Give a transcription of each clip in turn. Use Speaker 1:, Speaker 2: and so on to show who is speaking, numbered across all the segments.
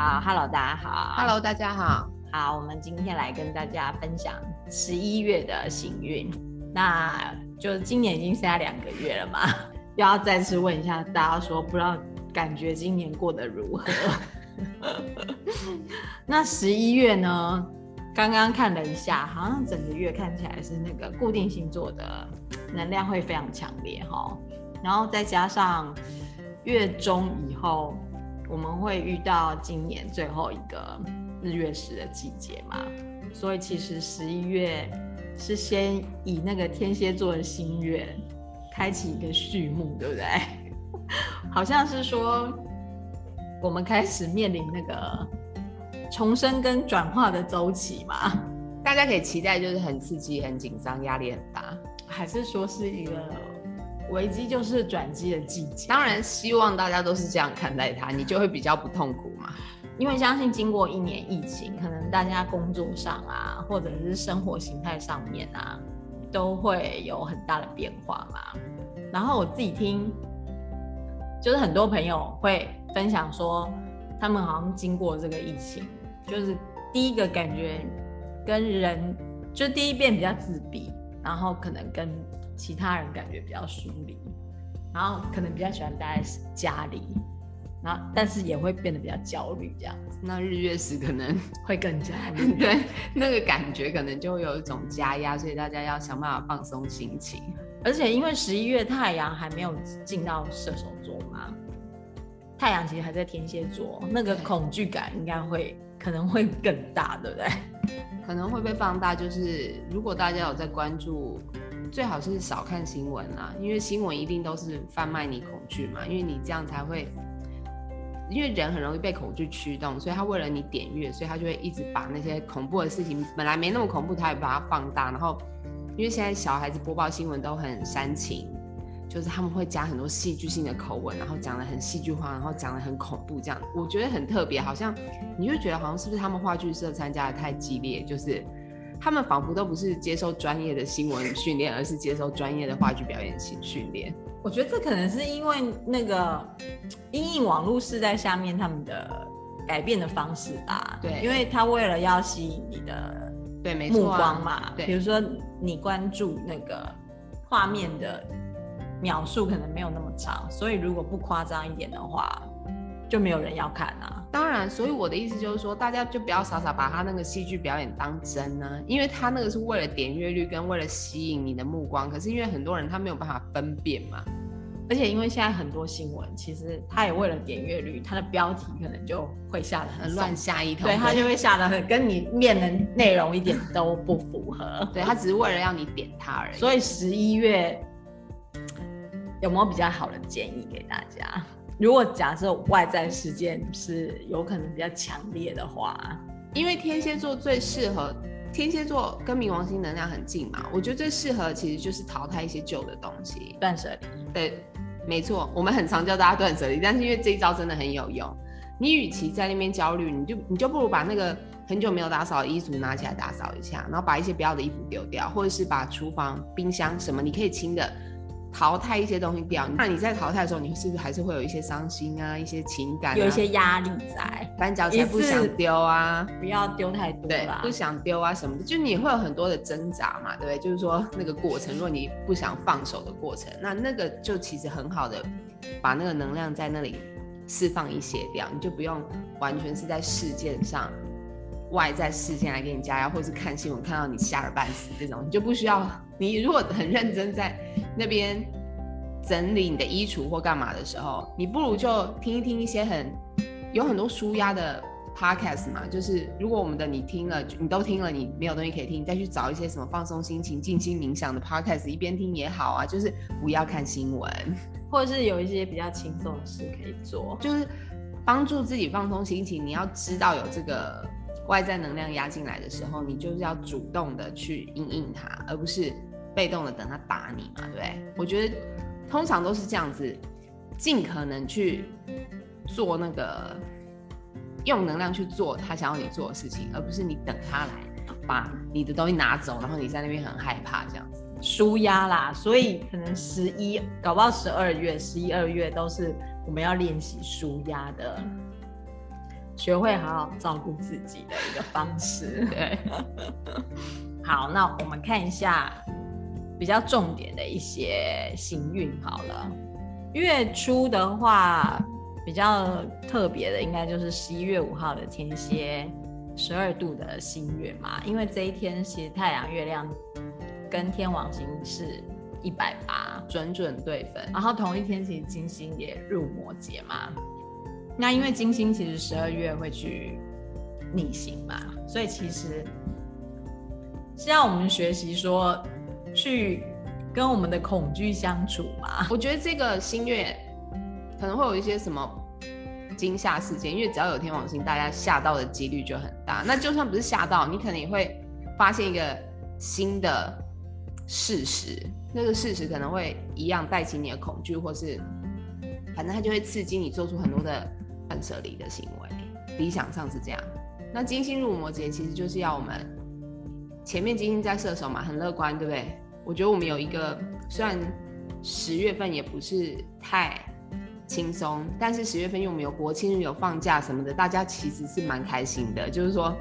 Speaker 1: 好，Hello，大家好
Speaker 2: ，Hello，大家好，
Speaker 1: 好，我们今天来跟大家分享十一月的行运。那就今年已经剩下两个月了嘛，又要再次问一下大家说，不知道感觉今年过得如何？那十一月呢？刚刚看了一下，好像整个月看起来是那个固定星座的能量会非常强烈哈，然后再加上月中以后，我们会遇到今年最后一个日月食的季节嘛，所以其实十一月是先以那个天蝎座的新月开启一个序幕，对不对？好像是说我们开始面临那个。重生跟转化的周期嘛，
Speaker 2: 大家可以期待，就是很刺激、很紧张、压力很大，
Speaker 1: 还是说是一个危机就是转机的季节？
Speaker 2: 当然，希望大家都是这样看待它，你就会比较不痛苦嘛。
Speaker 1: 因为相信经过一年疫情，可能大家工作上啊，或者是生活形态上面啊，都会有很大的变化嘛。然后我自己听，就是很多朋友会分享说，他们好像经过这个疫情。就是第一个感觉跟人，就第一遍比较自闭，然后可能跟其他人感觉比较疏离，然后可能比较喜欢待在家里，然后但是也会变得比较焦虑这样子。
Speaker 2: 那日月食可能
Speaker 1: 会更加
Speaker 2: 对，那个感觉可能就会有一种加压，所以大家要想办法放松心情。
Speaker 1: 而且因为十一月太阳还没有进到射手座嘛，太阳其实还在天蝎座，那个恐惧感应该会。可能会更大，对不对？
Speaker 2: 可能会被放大。就是如果大家有在关注，最好是少看新闻啦，因为新闻一定都是贩卖你恐惧嘛，因为你这样才会，因为人很容易被恐惧驱动，所以他为了你点阅，所以他就会一直把那些恐怖的事情，本来没那么恐怖，他也把它放大。然后，因为现在小孩子播报新闻都很煽情。就是他们会加很多戏剧性的口吻，然后讲得很戏剧化，然后讲得很恐怖，这样我觉得很特别，好像你就觉得好像是不是他们话剧社参加的太激烈，就是他们仿佛都不是接受专业的新闻训练，而是接受专业的话剧表演训训练。
Speaker 1: 我觉得这可能是因为那个因应网络时代下面他们的改变的方式吧。
Speaker 2: 对，
Speaker 1: 因为他为了要吸引你的对目光嘛，对，比如说你关注那个画面的。秒数可能没有那么长，所以如果不夸张一点的话，就没有人要看啊。
Speaker 2: 当然，所以我的意思就是说，大家就不要傻傻把他那个戏剧表演当真呢、啊，因为他那个是为了点阅率跟为了吸引你的目光。可是因为很多人他没有办法分辨嘛，
Speaker 1: 而且因为现在很多新闻其实他也为了点阅率，他的标题可能就会下的很
Speaker 2: 乱下一通，
Speaker 1: 对，他就会下的很跟你面的内容一点都不符合。
Speaker 2: 对，他只是为了让你点他而已。
Speaker 1: 所以十一月。有没有比较好的建议给大家？如果假设外在事件是有可能比较强烈的话，
Speaker 2: 因为天蝎座最适合，天蝎座跟冥王星能量很近嘛，我觉得最适合其实就是淘汰一些旧的东西，
Speaker 1: 断舍离。
Speaker 2: 对，没错，我们很常教大家断舍离，但是因为这一招真的很有用。你与其在那边焦虑，你就你就不如把那个很久没有打扫的衣橱拿起来打扫一下，然后把一些不要的衣服丢掉，或者是把厨房、冰箱什么你可以清的。淘汰一些东西掉，那你在淘汰的时候，你是不是还是会有一些伤心啊，一些情感、啊，
Speaker 1: 有一些压力在，
Speaker 2: 翻脚起来不想丢啊，
Speaker 1: 不要丢太多对，
Speaker 2: 不想丢啊什么的，就你会有很多的挣扎嘛，对不对？就是说那个过程，如果你不想放手的过程，那那个就其实很好的把那个能量在那里释放一些掉，你就不用完全是在事件上。外在事件来给你加压，或是看新闻看到你吓得半死这种，你就不需要。你如果很认真在那边整理你的衣橱或干嘛的时候，你不如就听一听一些很有很多舒压的 podcast 嘛。就是如果我们的你听了，你都听了，你没有东西可以听，你再去找一些什么放松心情、静心冥想的 podcast，一边听也好啊。就是不要看新闻，
Speaker 1: 或者是有一些比较轻松的事可以做，
Speaker 2: 就是帮助自己放松心情。你要知道有这个。外在能量压进来的时候，你就是要主动的去应应它，而不是被动的等它打你嘛，对不对？我觉得通常都是这样子，尽可能去做那个用能量去做他想要你做的事情，而不是你等他来把你的东西拿走，然后你在那边很害怕这样子。
Speaker 1: 舒压啦，所以可能十一搞不好十二月、十一二月都是我们要练习舒压的。学会好好照顾自己的一个方式。
Speaker 2: 对，
Speaker 1: 好，那我们看一下比较重点的一些行运好了。月初的话，比较特别的应该就是十一月五号的天蝎十二度的新月嘛，因为这一天其实太阳、月亮跟天王星是一百八，
Speaker 2: 准准对分。
Speaker 1: 然后同一天其实金星也入摩羯嘛，那因为金星其实十二月会去逆行嘛，所以其实是要我们学习说去。跟我们的恐惧相处嘛，
Speaker 2: 我觉得这个新月可能会有一些什么惊吓事件，因为只要有天王星，大家吓到的几率就很大。那就算不是吓到，你可能也会发现一个新的事实，那个事实可能会一样带起你的恐惧，或是反正它就会刺激你做出很多的断舍离的行为。理想上是这样。那金星入摩羯，其实就是要我们前面金星在射手嘛，很乐观，对不对？我觉得我们有一个，虽然十月份也不是太轻松，但是十月份因为我们有国庆日、有放假什么的，大家其实是蛮开心的。就是说，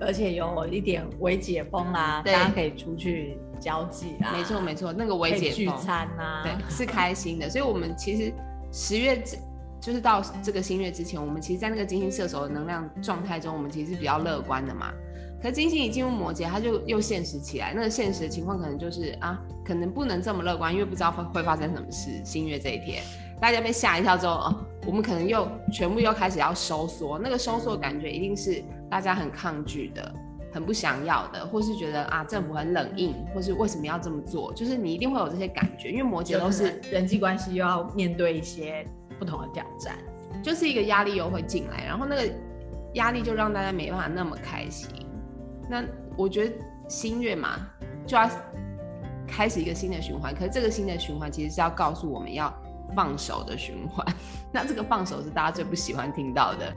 Speaker 1: 而且有一点微解封啊，大家可以出去交际啊。
Speaker 2: 没错没错，那个微解封
Speaker 1: 聚餐啊，
Speaker 2: 对，是开心的。所以我们其实十月就是到这个新月之前，我们其实，在那个金星射手的能量状态中，我们其实是比较乐观的嘛。可金星一进入摩羯，它就又现实起来。那个现实的情况可能就是啊，可能不能这么乐观，因为不知道会会发生什么事。新月这一天，大家被吓一跳之后，哦，我们可能又全部又开始要收缩。那个收缩感觉一定是大家很抗拒的，很不想要的，或是觉得啊，政府很冷硬，或是为什么要这么做？就是你一定会有这些感觉，因为摩羯都是
Speaker 1: 人际关系又要面对一些不同的挑战，
Speaker 2: 就是一个压力又会进来，然后那个压力就让大家没办法那么开心。那我觉得新月嘛，就要开始一个新的循环。可是这个新的循环其实是要告诉我们要放手的循环。那这个放手是大家最不喜欢听到的。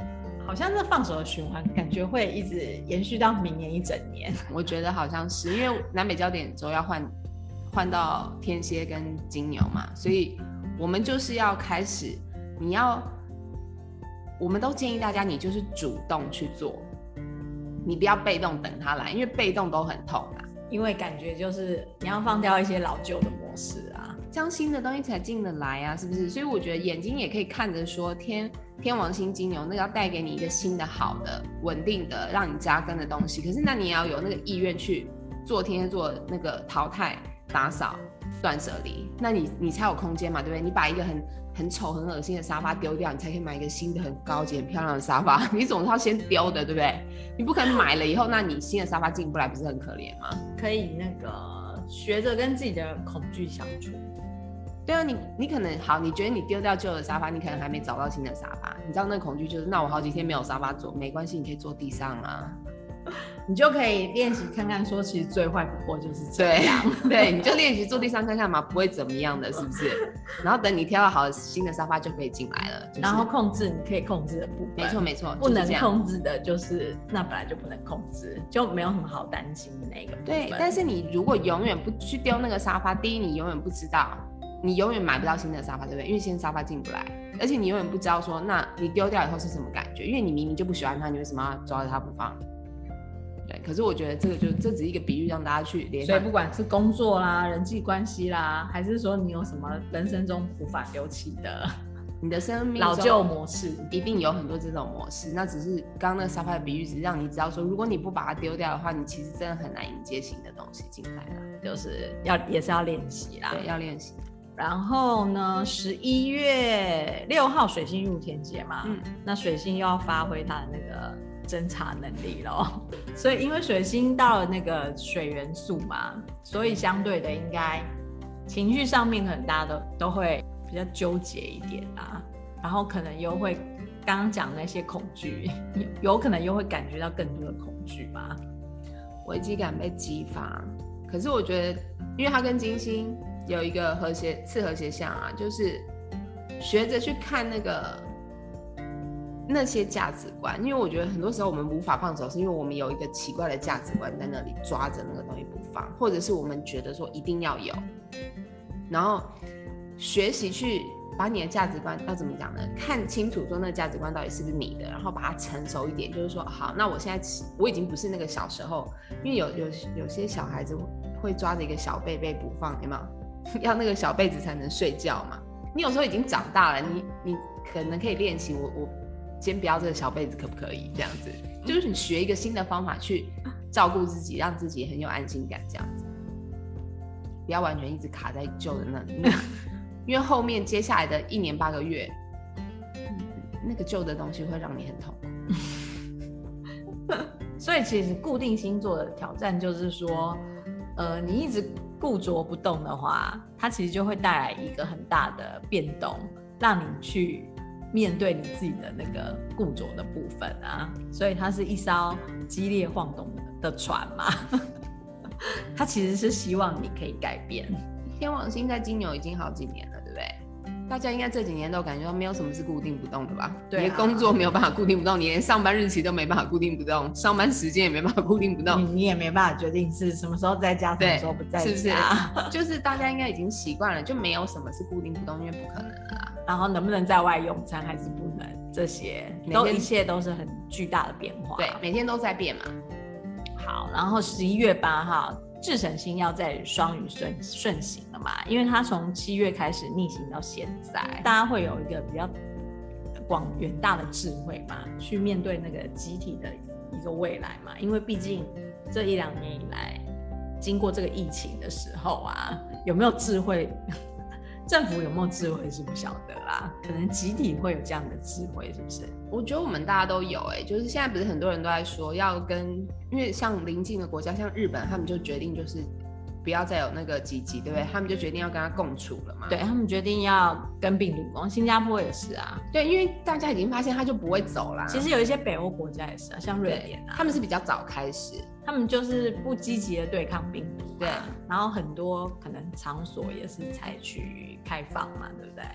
Speaker 1: 好像这放手的循环感觉会一直延续到明年一整年。
Speaker 2: 我觉得好像是，因为南北焦点轴要换换到天蝎跟金牛嘛，所以我们就是要开始，你要，我们都建议大家，你就是主动去做。你不要被动等他来，因为被动都很痛啊。
Speaker 1: 因为感觉就是你要放掉一些老旧的模式啊，
Speaker 2: 这样新的东西才进得来啊，是不是？所以我觉得眼睛也可以看着说天天王星金牛那个要带给你一个新的好的稳定的让你扎根的东西，可是那你也要有那个意愿去做天蝎座那个淘汰打扫断舍离，那你你才有空间嘛，对不对？你把一个很很丑、很恶心的沙发丢掉，你才可以买一个新的、很高级、很漂亮的沙发。你总是要先丢的，对不对？你不可能买了以后，那你新的沙发进不来，不是很可怜吗？
Speaker 1: 可以那个学着跟自己的恐惧相处。
Speaker 2: 对啊，你你可能好，你觉得你丢掉旧的沙发，你可能还没找到新的沙发。你知道那恐惧就是，那我好几天没有沙发坐，没关系，你可以坐地上啊。
Speaker 1: 你就可以练习看看，说其实最坏不过就是这样。
Speaker 2: 对，对，你就练习坐地上看看嘛，不会怎么样的，是不是？然后等你挑到好的新的沙发就可以进来了。就是、
Speaker 1: 然后控制你可以控制的部分，
Speaker 2: 没错没错，
Speaker 1: 不能控制的就是那本来就不能控制，就没有什么好担心的那个。
Speaker 2: 对，但是你如果永远不去丢那个沙发，第一你永远不知道，你永远买不到新的沙发，对不对？因为新的沙发进不来，而且你永远不知道说，那你丢掉以后是什么感觉？因为你明明就不喜欢它，你为什么要抓着它不放？对，可是我觉得这个就这只是一个比喻，让大家去联想。
Speaker 1: 所以不管是工作啦、人际关系啦，还是说你有什么人生中无法丢弃的，
Speaker 2: 你的生命
Speaker 1: 老旧模式，
Speaker 2: 一定有很多这种模式。那只是刚刚那个沙发的比喻，只是让你知道说，如果你不把它丢掉的话，你其实真的很难迎接新的东西进来了。
Speaker 1: 就是要也是要练习啦，
Speaker 2: 对，要练习。
Speaker 1: 然后呢，十一月六号水星入天劫嘛，嗯，那水星又要发挥它的那个。侦查能力咯，所以因为水星到了那个水元素嘛，所以相对的应该情绪上面很大家都都会比较纠结一点啊，然后可能又会刚刚讲那些恐惧，有可能又会感觉到更多的恐惧吧，
Speaker 2: 危机感被激发。可是我觉得，因为它跟金星有一个和谐次和谐相啊，就是学着去看那个。那些价值观，因为我觉得很多时候我们无法放手，是因为我们有一个奇怪的价值观在那里抓着那个东西不放，或者是我们觉得说一定要有，然后学习去把你的价值观要怎么讲呢？看清楚说那个价值观到底是不是你的，然后把它成熟一点，就是说好，那我现在我已经不是那个小时候，因为有有有些小孩子会抓着一个小被被不放，有没有？要那个小被子才能睡觉嘛。你有时候已经长大了，你你可能可以练习，我我先不要这个小被子，可不可以？这样子，就是你学一个新的方法去照顾自己，让自己很有安心感，这样子，不要完全一直卡在旧的那里。因为后面接下来的一年八个月，那个旧的东西会让你很痛苦。
Speaker 1: 所以其实固定星座的挑战就是说，呃，你一直固着不动的话，它其实就会带来一个很大的变动，让你去面对你自己的那个固着的部分啊。所以它是一艘激烈晃动的船嘛，它其实是希望你可以改变。
Speaker 2: 天王星在金牛已经好几年了。大家应该这几年都感觉到没有什么是固定不动的吧？对、啊，你的工作没有办法固定不动，你连上班日期都没办法固定不动，上班时间也没办法固定不动，
Speaker 1: 你，你也没办法决定是什么时候在家，什么时候不在家，是不是？
Speaker 2: 就是大家应该已经习惯了，就没有什么是固定不动，因为不可能了。
Speaker 1: 然后能不能在外用餐还是不能，这些都一切都是很巨大的变化。
Speaker 2: 对，每天都在变嘛。
Speaker 1: 好，然后十一月八号。智神星要在双鱼顺顺行了嘛？因为它从七月开始逆行到现在，大家会有一个比较广远大的智慧嘛，去面对那个集体的一个未来嘛。因为毕竟这一两年以来，经过这个疫情的时候啊，有没有智慧？政府有没有智慧是不晓得啦，可能集体会有这样的智慧，是不是？
Speaker 2: 我觉得我们大家都有哎、就是现在不是很多人都在说要跟，因为像邻近的国家，像日本，他们就决定就是不要再有那个积极，对不对？他们就决定要跟他共处了嘛。
Speaker 1: 对，他们决定要跟病毒共，新加坡也是啊。
Speaker 2: 对，因为大家已经发现他就不会走啦。
Speaker 1: 其实有一些北欧国家也是啊，像瑞典啊，
Speaker 2: 他们是比较早开始，
Speaker 1: 他们就是不积极的对抗病毒。
Speaker 2: 对，
Speaker 1: 然后很多可能场所也是采取开放嘛，对不对？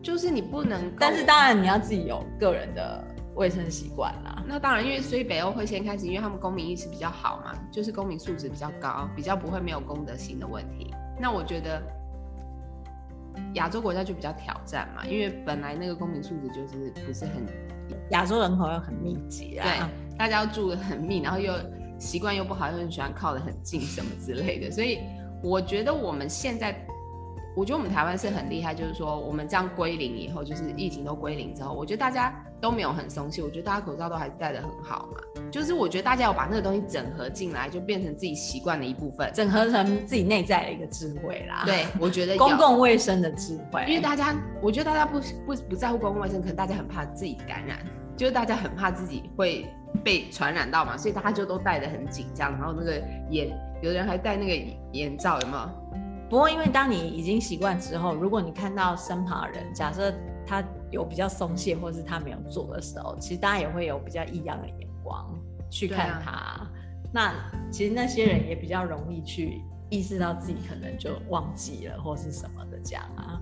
Speaker 2: 就是你不能，
Speaker 1: 但是当然你要自己有个人的卫生习惯啦。
Speaker 2: 那当然，因为所以北欧会先开始，因为他们公民意识比较好嘛，就是公民素质比较高，比较不会没有公德心的问题。那我觉得亚洲国家就比较挑战嘛，因为本来那个公民素质就是不是很，
Speaker 1: 亚洲人口又很密集啊，
Speaker 2: 对，大家要住的很密，然后又。习惯又不好，又很喜欢靠得很近什么之类的，所以我觉得我们现在，我觉得我们台湾是很厉害，就是说我们这样归零以后，就是疫情都归零之后，我觉得大家都没有很松懈，我觉得大家口罩都还是戴得很好嘛，就是我觉得大家要把那个东西整合进来，就变成自己习惯的一部分，
Speaker 1: 整合成自己内在的一个智慧啦。
Speaker 2: 对，我觉得
Speaker 1: 公共卫生的智慧，
Speaker 2: 因为大家，我觉得大家不不不在乎公共卫生，可能大家很怕自己感染，就是大家很怕自己会。被传染到嘛，所以大家就都戴得很紧张，然后那个眼，有的人还戴那个眼罩，有没有？
Speaker 1: 不过因为当你已经习惯之后，如果你看到身旁的人，假设他有比较松懈，或是他没有做的时候，其实大家也会有比较异样的眼光去看他。啊、那其实那些人也比较容易去意识到自己可能就忘记了或是什么的这样啊。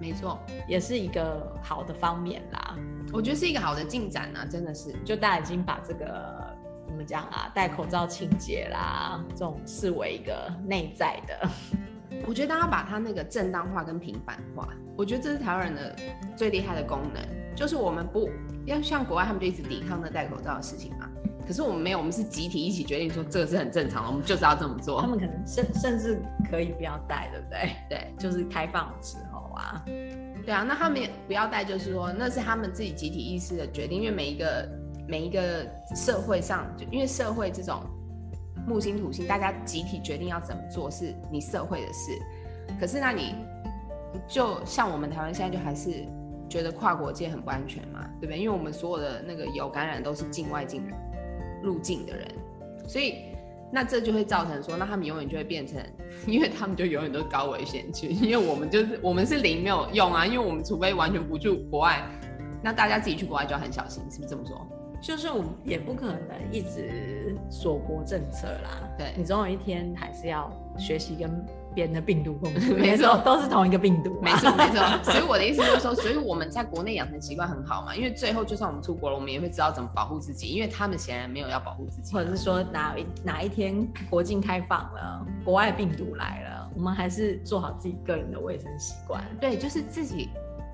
Speaker 2: 没错，
Speaker 1: 也是一个好的方面啦。
Speaker 2: 我觉得是一个好的进展啊，真的是。
Speaker 1: 就大家已经把这个怎么讲啊，戴口罩清洁啦，这种视为一个内在的。
Speaker 2: 我觉得大家把它那个正当化跟平板化，我觉得这是台湾人的最厉害的功能，就是我们不要像国外他们就一直抵抗那戴口罩的事情嘛。可是我们没有，我们是集体一起决定说这个是很正常的，我们就是要这么做。
Speaker 1: 他们可能甚甚至可以不要戴，对不对？对，就是开放之后。啊，
Speaker 2: 对啊，那他们不要戴，就是说那是他们自己集体意识的决定，因为每一个每一个社会上，就因为社会这种木星土星，大家集体决定要怎么做，是你社会的事。可是那你就像我们台湾现在就还是觉得跨国界很不安全嘛，对不对？因为我们所有的那个有感染都是境外进入境的人，所以。那这就会造成说，那他们永远就会变成，因为他们就永远都是高危险区，因为我们就是我们是零没有用啊，因为我们除非完全不去国外，那大家自己去国外就要很小心，是不是这么说？
Speaker 1: 就是我们也不可能一直锁国政策啦，对，你总有一天还是要学习跟别人的病毒共存，
Speaker 2: 没错，
Speaker 1: 都是同一个病毒，
Speaker 2: 没错没 错。所以我的意思就是说，所以我们在国内养成习惯很好嘛，因为最后就算我们出国了，我们也会知道怎么保护自己，因为他们显然没有要保护自己，
Speaker 1: 或者是说哪一哪一天国境开放了，国外病毒来了，我们还是做好自己个人的卫生习惯。
Speaker 2: 对，就是自己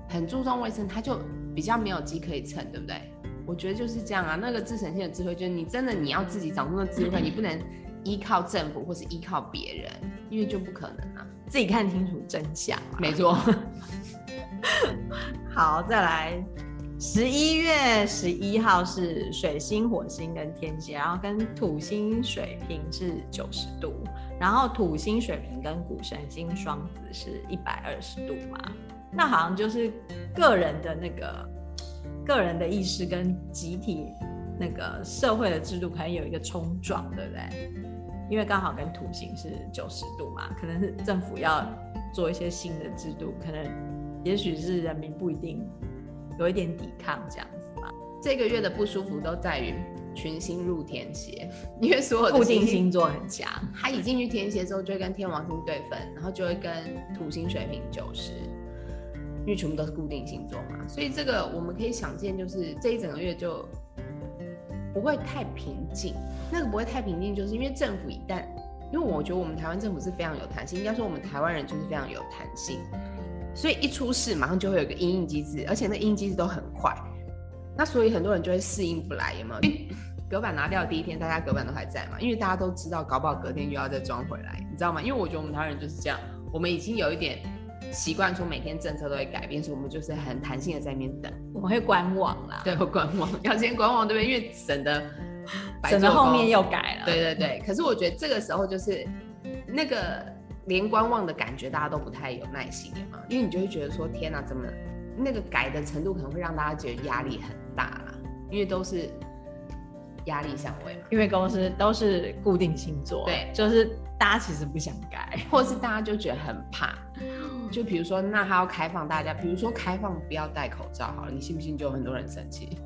Speaker 2: 很注重卫生，他就比较没有机可以乘，对不对？我觉得就是这样啊。那个自成性的智慧，就是你真的你要自己掌握的智慧，你不能。依靠政府或是依靠别人，因为就不可能啊！
Speaker 1: 自己看清楚真相。
Speaker 2: 没错。
Speaker 1: 好，再来，十一月十一号是水星、火星跟天蝎，然后跟土星、水瓶是九十度，然后土星、水瓶跟古神星双子是一百二十度嘛？那好像就是个人的那个个人的意识跟集体那个社会的制度可能有一个冲撞，对不对？因为刚好跟土星是九十度嘛，可能是政府要做一些新的制度，可能也许是人民不一定有一点抵抗这样子嘛。
Speaker 2: 这个月的不舒服都在于群星入天蝎，因为所有的
Speaker 1: 固定星座很强，
Speaker 2: 它一进去天蝎之后就会跟天王星对分，然后就会跟土星水平九十，因为全部都是固定星座嘛，所以这个我们可以想见，就是这一整个月就。不会太平静，那个不会太平静，就是因为政府一旦，因为我觉得我们台湾政府是非常有弹性，应该说我们台湾人就是非常有弹性，所以一出事马上就会有一个因应机制，而且那因应机制都很快，那所以很多人就会适应不来，有没有？隔板拿掉第一天，大家隔板都还在嘛，因为大家都知道搞不好隔天又要再装回来，你知道吗？因为我觉得我们台湾人就是这样，我们已经有一点。习惯说每天政策都会改变，所以我们就是很弹性的在那边等。
Speaker 1: 我们会观望啦，
Speaker 2: 对，会观望，要先观望，对不对？因为省得
Speaker 1: 省得后面又改了。
Speaker 2: 对对对。可是我觉得这个时候就是那个连观望的感觉，大家都不太有耐心了嘛，因为你就会觉得说，天哪，怎么那个改的程度可能会让大家觉得压力很大啦，因为都是压力相位嘛，
Speaker 1: 因为公司都是固定星座，
Speaker 2: 对，
Speaker 1: 就是大家其实不想改，
Speaker 2: 或是大家就觉得很怕。就比如说，那他要开放大家，比如说开放不要戴口罩，好了，你信不信就有很多人生气？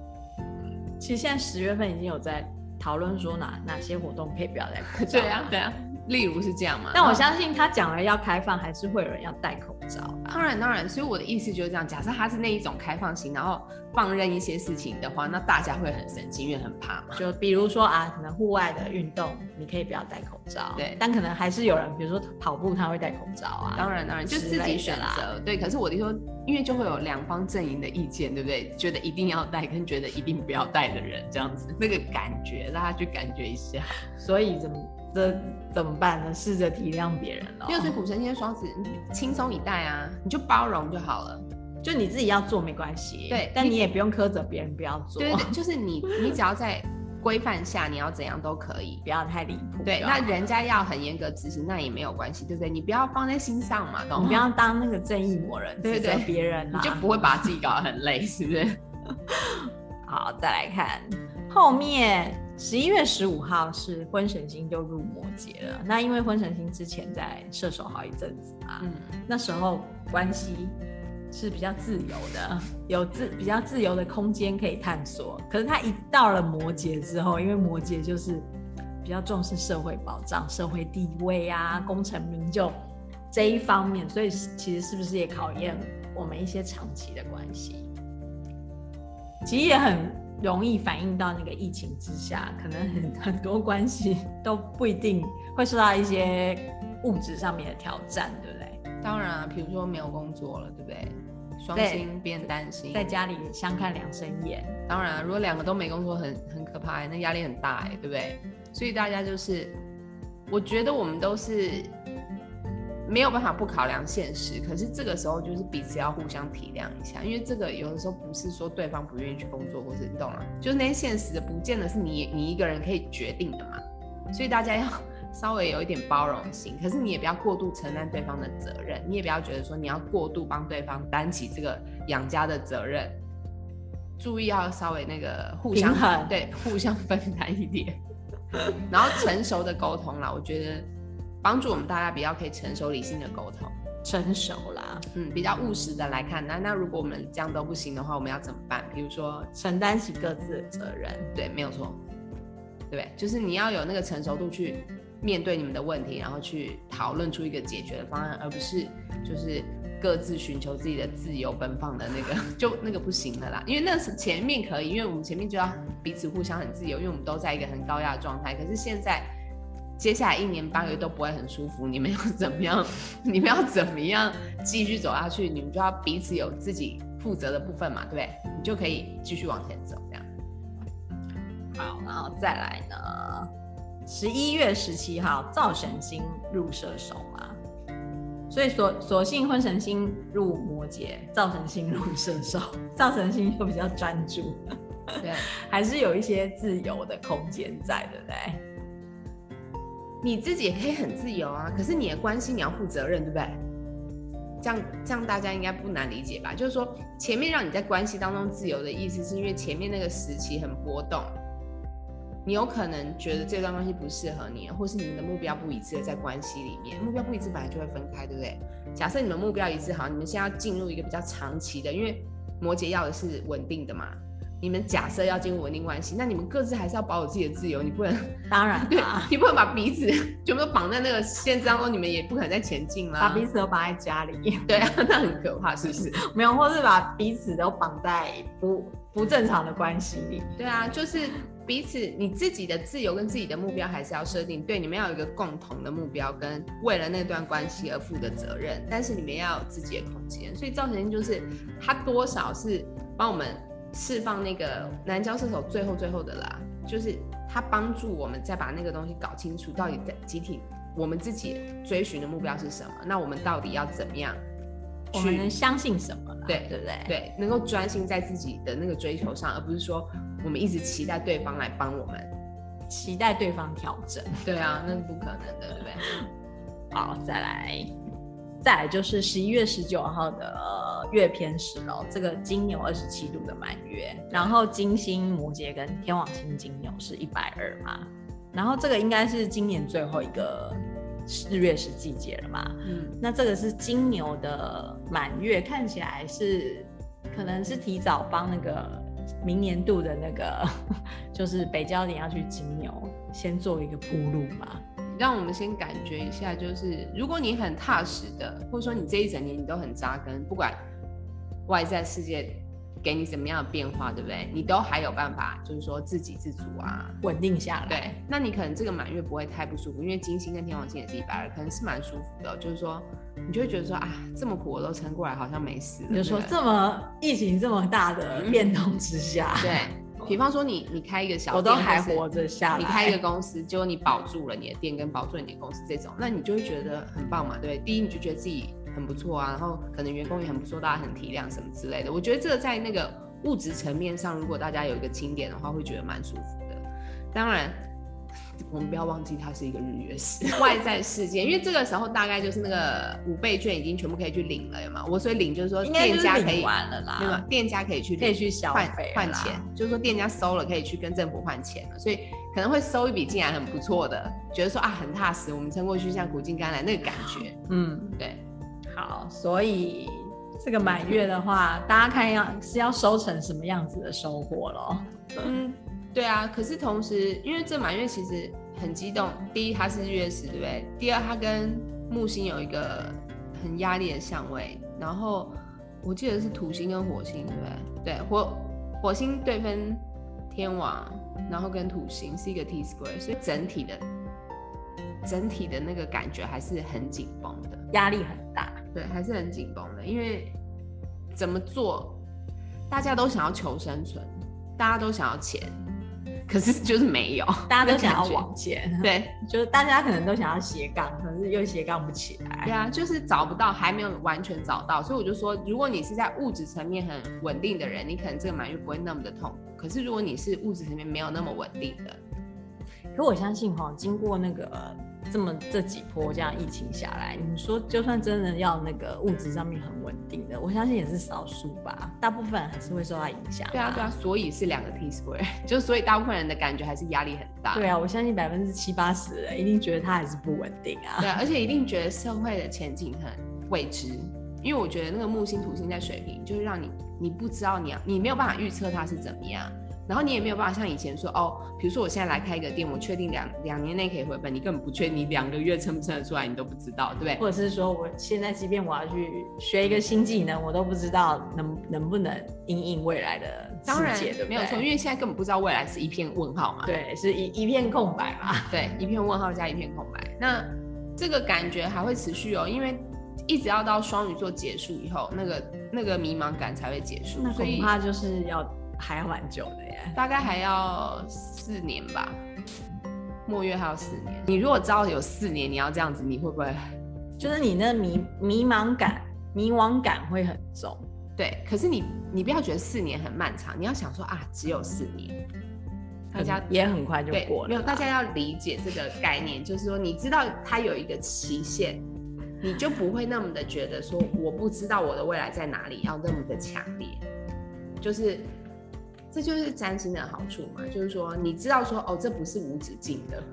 Speaker 1: 其实现在十月份已经有在讨论说哪哪些活动可以不要戴口罩。
Speaker 2: 对啊，对啊。例如是这样嘛？
Speaker 1: 但我相信他讲了要开放，还是会有人要戴口罩。
Speaker 2: 当然当然，所以我的意思就是这样。假设他是那一种开放型，然后放任一些事情的话，那大家会很生气，因为很怕嘛。
Speaker 1: 就比如说啊，可能户外的运动你可以不要戴口罩，
Speaker 2: 对。
Speaker 1: 但可能还是有人，比如说跑步他会戴口罩啊。
Speaker 2: 当然当然，就自己选择。对。可是我的说，因为就会有两方阵营的意见，对不对？觉得一定要戴，跟觉得一定不要戴的人，这样子那个感觉，让他去感觉一下。
Speaker 1: 所以怎么？这怎么办呢？试着体谅别人了。
Speaker 2: 六岁古神仙双子，你轻松以待啊，你就包容就好了。
Speaker 1: 就你自己要做没关系，
Speaker 2: 对，
Speaker 1: 但你也不用苛责别人不要做。
Speaker 2: 对，对，就是你，你只要在规范下，你要怎样都可以，
Speaker 1: 不要太离谱。
Speaker 2: 对，那人家要很严格执行，那也没有关系，对不对？你不要放在心上嘛，懂吗？
Speaker 1: 你不要当那个正义魔人，对对，别人，
Speaker 2: 你就不会把自己搞得很累，是不是？
Speaker 1: 好，再来看后面。十一月十五号是婚神星就入摩羯了，那因为婚神星之前在射手好一阵子嘛，嗯，那时候关系是比较自由的，有自比较自由的空间可以探索。可是他一到了摩羯之后，因为摩羯就是比较重视社会保障、社会地位啊、功成名就这一方面，所以其实是不是也考验我们一些长期的关系？其实也很。容易反映到那个疫情之下，可能很很多关系都不一定会受到一些物质上面的挑战，对不对？
Speaker 2: 当然啊，比如说没有工作了，对不对？双薪变单薪，
Speaker 1: 在家里相看两生厌。
Speaker 2: 当然啊，如果两个都没工作很，很很可怕，那压力很大，哎，对不对？所以大家就是，我觉得我们都是。没有办法不考量现实，可是这个时候就是彼此要互相体谅一下，因为这个有的时候不是说对方不愿意去工作，或是你懂了，就是那些现实的不见得是你你一个人可以决定的嘛，所以大家要稍微有一点包容心，可是你也不要过度承担对方的责任，你也不要觉得说你要过度帮对方担起这个养家的责任，注意要稍微那个互相对互相分担一点，然后成熟的沟通啦，我觉得。帮助我们大家比较可以成熟理性的沟通，
Speaker 1: 成熟啦，
Speaker 2: 嗯，比较务实的来看。那那如果我们这样都不行的话，我们要怎么办？比如说
Speaker 1: 承担起各自的责任，
Speaker 2: 对，没有错，对不对？就是你要有那个成熟度去面对你们的问题，然后去讨论出一个解决的方案，而不是就是各自寻求自己的自由奔放的那个，就那个不行的啦。因为那是前面可以，因为我们前面就要彼此互相很自由，因为我们都在一个很高压的状态。可是现在接下来一年八个月都不会很舒服，你们要怎么样？你们要怎么样继续走下去？你们就要彼此有自己负责的部分嘛，对不对？你就可以继续往前走，这样。
Speaker 1: 好，然后再来呢？十一月十七号，灶神星入射手嘛，所以所所幸婚神星入摩羯，灶神星入射手，灶神星又比较专注，对，还是有一些自由的空间在，对不对？
Speaker 2: 你自己也可以很自由啊，可是你的关系你要负责任，对不对？这样这样大家应该不难理解吧？就是说前面让你在关系当中自由的意思，是因为前面那个时期很波动。你有可能觉得这段关系不适合你，或是你们的目标不一致，在关系里面，目标不一致本来就会分开，对不对？假设你们目标一致，好，你们现在要进入一个比较长期的，因为摩羯要的是稳定的嘛。你们假设要进入稳定关系，那你们各自还是要保有自己的自由，你不能，
Speaker 1: 当然，
Speaker 2: 对，你不能把彼此全部都绑在那个限制当中，你们也不可能再前进了。
Speaker 1: 把彼此都绑在家里，
Speaker 2: 对啊，那很可怕，是不是？
Speaker 1: 没有，或是把彼此都绑在不不正常的关系里。
Speaker 2: 对啊，就是。彼此，你自己的自由跟自己的目标还是要设定，对，你们要有一个共同的目标，跟为了那段关系而负的责任。但是你们要有自己的空间，所以造成就是它多少是帮我们释放那个南交射手最后最后的啦，就是他帮助我们再把那个东西搞清楚，到底在集体我们自己追寻的目标是什么？那我们到底要怎么样？
Speaker 1: 我们能相信什么？
Speaker 2: 对
Speaker 1: 对不对？
Speaker 2: 对，能够专心在自己的那个追求上，而不是说。我们一直期待对方来帮我们，
Speaker 1: 期待对方调整。
Speaker 2: 对啊，那是不可能的，对不对？
Speaker 1: 好，再来，再来就是十一月十九号的月偏食哦，这个金牛二十七度的满月，然后金星摩羯跟天王星金牛是一百二嘛，然后这个应该是今年最后一个日月食季节了嘛。嗯，那这个是金牛的满月，看起来是可能是提早帮那个。明年度的那个 就是北交点要去金牛，先做一个铺路嘛。
Speaker 2: 让我们先感觉一下，就是如果你很踏实的，或者说你这一整年你都很扎根，不管外在世界给你什么样的变化，对不对？你都还有办法，就是说自给自足啊，
Speaker 1: 稳定下来。
Speaker 2: 对，那你可能这个满月不会太不舒服，因为金星跟天王星也是一百二，可能是蛮舒服的，就是说。你就会觉得说啊，这么苦我都撑过来，好像没事。
Speaker 1: 比如说这么疫情这么大的变动之下，
Speaker 2: 嗯、对 比方说你你开一个小店，
Speaker 1: 我都还活着下来。
Speaker 2: 你开一个公司，结果你保住了你的店跟保住了你的公司这种，那你就会觉得很棒嘛，对不对？第一，你就觉得自己很不错啊，然后可能员工也很不错，大家很体谅什么之类的。我觉得这个在那个物质层面上，如果大家有一个清点的话，会觉得蛮舒服的。当然。我们不要忘记它是一个日月食，外在世界，因为这个时候大概就是那个五倍券已经全部可以去领了，有吗？我所以领就是说店家可以
Speaker 1: 完了啦，
Speaker 2: 对吗？店家可以去
Speaker 1: 可以去消费
Speaker 2: 换钱，就是说店家收了可以去跟政府换钱了，所以可能会收一笔进来很不错的，觉得说啊很踏实，我们撑过去像苦尽甘来那个感觉，
Speaker 1: 嗯，对，好，所以这个满月的话，大家看要是要收成什么样子的收获咯。
Speaker 2: 嗯。对啊，可是同时，因为这满月其实很激动。第一，它是月食，对不对？第二，它跟木星有一个很压力的相位。然后我记得是土星跟火星，对不对？对，火火星对分天王，然后跟土星是一个 T square，所以整体的整体的那个感觉还是很紧绷的，
Speaker 1: 压力很大。
Speaker 2: 对，还是很紧绷的，因为怎么做，大家都想要求生存，大家都想要钱。可是就是没有，
Speaker 1: 大家都想要往前，
Speaker 2: 对，
Speaker 1: 就是大家可能都想要斜杠，可是又斜杠不起来。
Speaker 2: 对啊，就是找不到，还没有完全找到，所以我就说，如果你是在物质层面很稳定的人，你可能这个满月不会那么的痛苦。可是如果你是物质层面没有那么稳定的，
Speaker 1: 可我相信哈，经过那个。这么这几波这样疫情下来，你说就算真的要那个物质上面很稳定的，我相信也是少数吧，大部分还是会受到影响。
Speaker 2: 对啊，对啊，所以是两个 T square，就所以大部分人的感觉还是压力很大。
Speaker 1: 对啊，我相信百分之七八十的人一定觉得它还是不稳定啊。
Speaker 2: 对啊，而且一定觉得社会的前景很未知，因为我觉得那个木星土星在水平，就是让你你不知道你要你没有办法预测它是怎么样。然后你也没有办法像以前说哦，比如说我现在来开一个店，我确定两两年内可以回本，你根本不确定你两个月撑不撑得出来，你都不知道，对不对？
Speaker 1: 或者是说我现在即便我要去学一个新技能，我都不知道能能不能应应未来的世界，对对？
Speaker 2: 没有错，因为现在根本不知道未来是一片问号嘛。
Speaker 1: 对，是一一片空白嘛。
Speaker 2: 对，一片问号加一片空白。那这个感觉还会持续哦，因为一直要到双鱼座结束以后，那个那个迷茫感才会结束。
Speaker 1: 那恐怕就是要。还要蛮久的耶，
Speaker 2: 大概还要四年吧，末月还有四年。你如果知道有四年，你要这样子，你会不会？
Speaker 1: 就是你那迷迷茫感、迷惘感会很重。
Speaker 2: 对，可是你你不要觉得四年很漫长，你要想说啊，只有四年，大家
Speaker 1: 也很快就过了。
Speaker 2: 没有，大家要理解这个概念，就是说你知道它有一个期限，你就不会那么的觉得说我不知道我的未来在哪里，要那么的强烈，就是。这就是占星的好处嘛，就是说你知道说哦，这不是无止境的，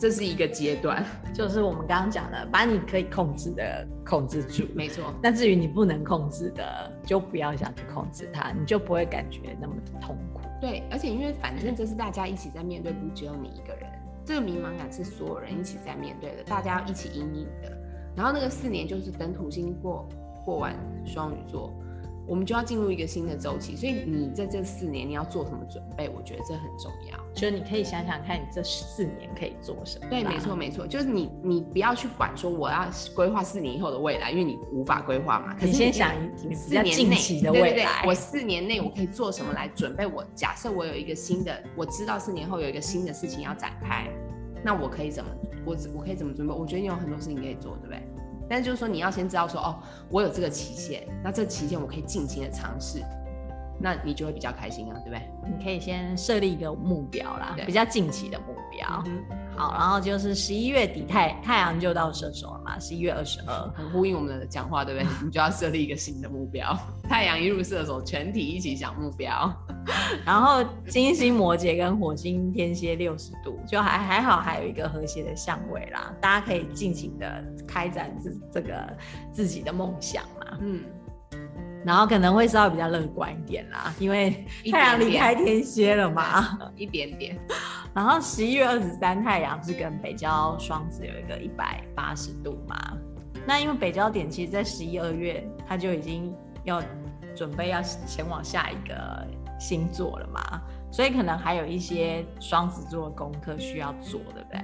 Speaker 2: 这是一个阶段，
Speaker 1: 就是我们刚刚讲的，把你可以控制的控制住，
Speaker 2: 没错。
Speaker 1: 那至于你不能控制的，就不要想去控制它，你就不会感觉那么的痛苦。
Speaker 2: 对，而且因为反正这是大家一起在面对，不只有你一个人，这个迷茫感是所有人一起在面对的，大家要一起因应的。然后那个四年就是等土星过过完双鱼座。我们就要进入一个新的周期，所以你在这四年你要做什么准备？我觉得这很重要。
Speaker 1: 所以你可以想想看你这四年可以做什么。
Speaker 2: 对，没错没错，就是你你不要去管说我要规划四年以后的未来，因为你无法规划嘛。可是你，
Speaker 1: 先想四年近期的未来，
Speaker 2: 对对对，我四年内我可以做什么来准备我？假设我有一个新的，我知道四年后有一个新的事情要展开，那我可以怎么？我我可以怎么准备？我觉得你有很多事情可以做，对不对？但是就是说，你要先知道说，哦，我有这个期限，那这期限我可以尽情的尝试，那你就会比较开心啊，对不对？
Speaker 1: 你可以先设立一个目标啦，比较近期的目标。嗯好，然后就是十一月底太太阳就到射手了嘛，十一月二十二，
Speaker 2: 很呼应我们的讲话，对不对？你就要设立一个新的目标。太阳一入射手，全体一起想目标。
Speaker 1: 然后金星摩羯跟火星天蝎六十度，就还还好，还有一个和谐的相位啦，大家可以尽情的开展自这个自己的梦想嘛。嗯。然后可能会稍微比较乐观一点啦，因为太阳离开天蝎了嘛，
Speaker 2: 一点点。
Speaker 1: 然后十一月二十三，太阳是跟北交双子有一个一百八十度嘛。那因为北交点其实，在十一二月，它就已经要准备要前往下一个星座了嘛，所以可能还有一些双子座的功课需要做，对不对？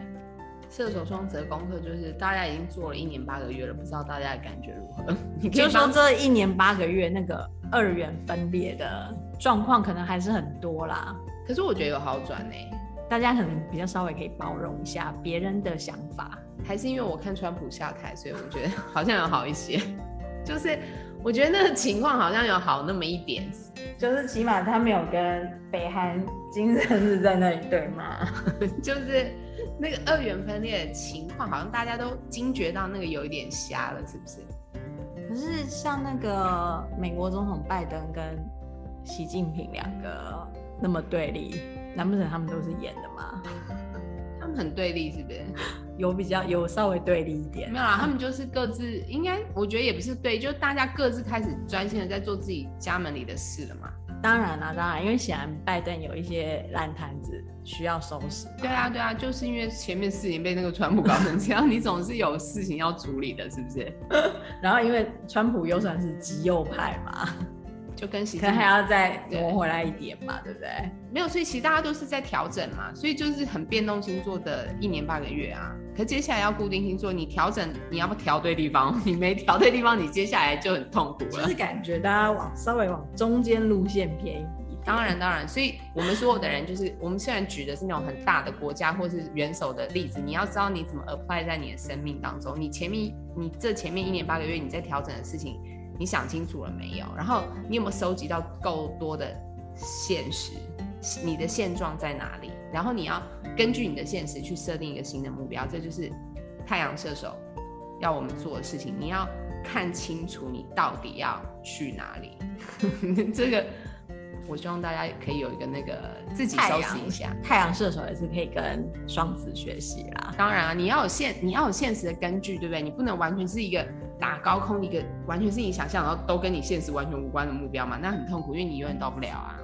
Speaker 2: 射手双子的功课就是大家已经做了一年八个月了，不知道大家的感觉如何？
Speaker 1: 你就说这一年八个月那个二元分裂的状况可能还是很多啦。
Speaker 2: 可是我觉得有好转呢、欸，
Speaker 1: 大家可能比较稍微可以包容一下别人的想法，
Speaker 2: 还是因为我看川普下台，所以我觉得好像有好一些。就是我觉得那个情况好像有好那么一点，
Speaker 1: 就是起码他没有跟北韩金正日在那里对骂，
Speaker 2: 就是。那个二元分裂的情况，好像大家都惊觉到那个有一点瞎了，是不是？
Speaker 1: 可是像那个美国总统拜登跟习近平两个那么对立，难不成他们都是演的吗？
Speaker 2: 他们很对立，是不是？
Speaker 1: 有比较有稍微对立一点？
Speaker 2: 没有啦，他们就是各自应该，我觉得也不是对，就大家各自开始专心的在做自己家门里的事了嘛。
Speaker 1: 当然啦，当然，因为显然拜登有一些烂摊子需要收拾。
Speaker 2: 对啊，对啊，就是因为前面事情被那个川普搞成这样，你总是有事情要处理的，是不是？
Speaker 1: 然后因为川普又算是极右派嘛，
Speaker 2: 就跟习，
Speaker 1: 可能还要再挪回来一点嘛，对，对不对？
Speaker 2: 没有，所以其实大家都是在调整嘛，所以就是很变动星座的一年八个月啊。可接下来要固定星座，你调整，你要不调对地方？你没调对地方，你接下来就很痛苦了。
Speaker 1: 就是感觉大家往稍微往中间路线偏移。
Speaker 2: 当然当然，所以我们所有的人，就是我们虽然举的是那种很大的国家或是元首的例子，你要知道你怎么 apply 在你的生命当中。你前面你这前面一年八个月你在调整的事情，你想清楚了没有？然后你有没有收集到够多的现实？你的现状在哪里？然后你要根据你的现实去设定一个新的目标，这就是太阳射手要我们做的事情。你要看清楚你到底要去哪里。这个我希望大家可以有一个那个自己收拾一下。
Speaker 1: 太阳射手也是可以跟双子学习啦。
Speaker 2: 当然啊，你要有现你要有现实的根据，对不对？你不能完全是一个打高空，一个完全是你想象，然后都跟你现实完全无关的目标嘛，那很痛苦，因为你永远到不了啊。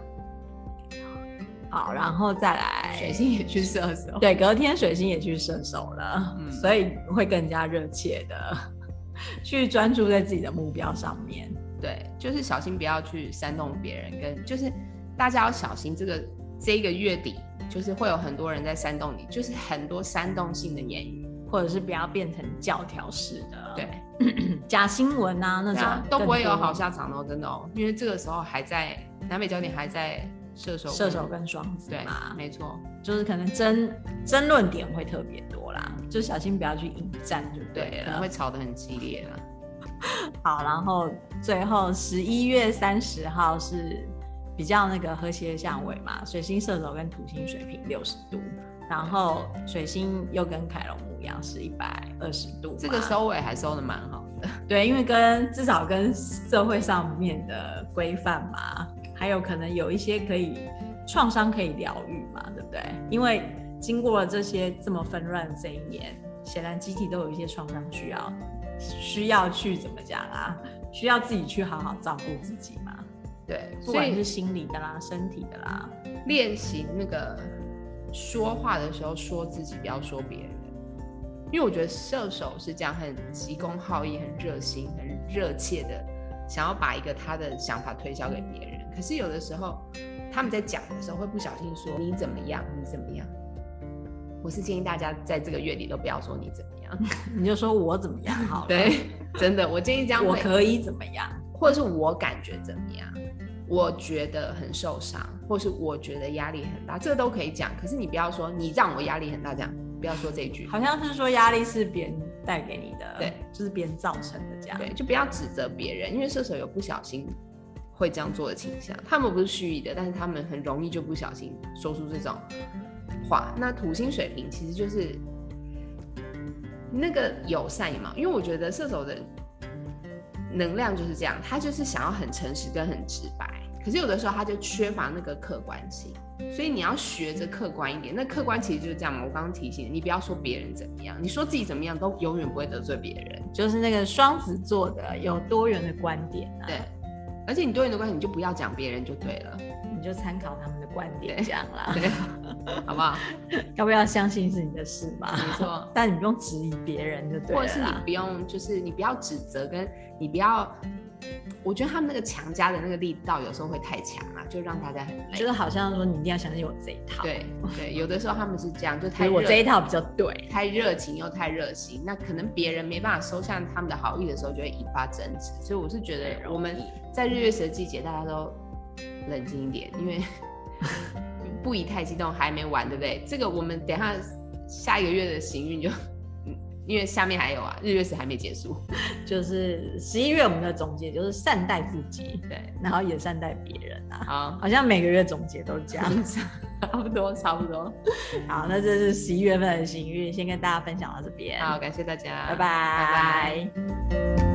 Speaker 1: 好，然后再来
Speaker 2: 水星也去射手，
Speaker 1: 对，隔天水星也去射手了，嗯、所以会更加热切的 去专注在自己的目标上面。
Speaker 2: 对，就是小心不要去煽动别人，跟就是大家要小心这个这个月底，就是会有很多人在煽动你，就是很多煽动性的言语，
Speaker 1: 或者是不要变成教条式的，
Speaker 2: 对，
Speaker 1: 假新闻啊那种
Speaker 2: 都不会有好下场哦，真的哦，因为这个时候还在南北焦点还在。射手，
Speaker 1: 射手跟双子
Speaker 2: 对，没错，
Speaker 1: 就是可能争争论点会特别多啦，就小心不要去引战，就对了，
Speaker 2: 可能会吵得很激烈啦。
Speaker 1: 好，然后最后十一月三十号是比较那个和谐的相位嘛，水星射手跟土星水平六十度，然后水星又跟凯龙牡羊是一百二十度，
Speaker 2: 这个收尾还收的蛮好的。
Speaker 1: 对，因为跟至少跟社会上面的规范嘛。还有可能有一些可以创伤可以疗愈嘛，对不对？因为经过了这些这么纷乱的这一年，显然集体都有一些创伤需要需要去怎么讲啊？需要自己去好好照顾自己嘛。
Speaker 2: 对，
Speaker 1: 不管是心理的啦、身体的啦，
Speaker 2: 练习那个说话的时候说自己，不要说别人。因为我觉得射手是这样，很急功好义、很热心、很热切的想要把一个他的想法推销给别人。可是有的时候，他们在讲的时候会不小心说你怎么样，你怎么样。我是建议大家在这个月里都不要说你怎么样，
Speaker 1: 你就说我怎么样 好了。
Speaker 2: 对，真的，我建议这样。
Speaker 1: 我可以怎么样，
Speaker 2: 或者是我感觉怎么样，我觉得很受伤，或是我觉得压力很大，这个都可以讲。可是你不要说你让我压力很大，这样不要说这句。
Speaker 1: 好像是说压力是别人带给你的，
Speaker 2: 对，
Speaker 1: 就是别人造成的这样。
Speaker 2: 对，就不要指责别人，因为射手有不小心。会这样做的倾向，他们不是蓄意的，但是他们很容易就不小心说出这种话。那土星水平其实就是那个友善嘛，因为我觉得射手的能量就是这样，他就是想要很诚实跟很直白，可是有的时候他就缺乏那个客观性，所以你要学着客观一点。那客观其实就是这样嘛，我刚刚提醒你，不要说别人怎么样，你说自己怎么样都永远不会得罪别人，
Speaker 1: 就是那个双子座的有多元的观点啊。
Speaker 2: 对。而且你多元的观点，你就不要讲别人就对了，
Speaker 1: 你就参考他们的观点讲啦，
Speaker 2: 对，好不好？
Speaker 1: 要不要相信是你的事嘛？
Speaker 2: 没错，
Speaker 1: 但你不用质疑别人就对了，
Speaker 2: 或者是你不用，就是你不要指责，跟你不要。我觉得他们那个强加的那个力道有时候会太强了，就让大家很累。
Speaker 1: 就是好像说你一定要相信我这一套。
Speaker 2: 对对，有的时候他们是这样，就太
Speaker 1: 我这一套比较对，
Speaker 2: 太热情又太热心，那可能别人没办法收下他们的好意的时候，就会引发争执。所以我是觉得我们在日月食的季节，大家都冷静一点，因为 不宜太激动，还没完，对不对？这个我们等一下下一个月的行运就。因为下面还有啊，日月食还没结束，
Speaker 1: 就是十一月我们的总结就是善待自己，对，然后也善待别人啊。
Speaker 2: 好，
Speaker 1: 好像每个月总结都这样子，
Speaker 2: 差不多，差不多。
Speaker 1: 好，那这是十一月份的行运，先跟大家分享到这边。
Speaker 2: 好，感谢大家，
Speaker 1: 拜拜，拜拜。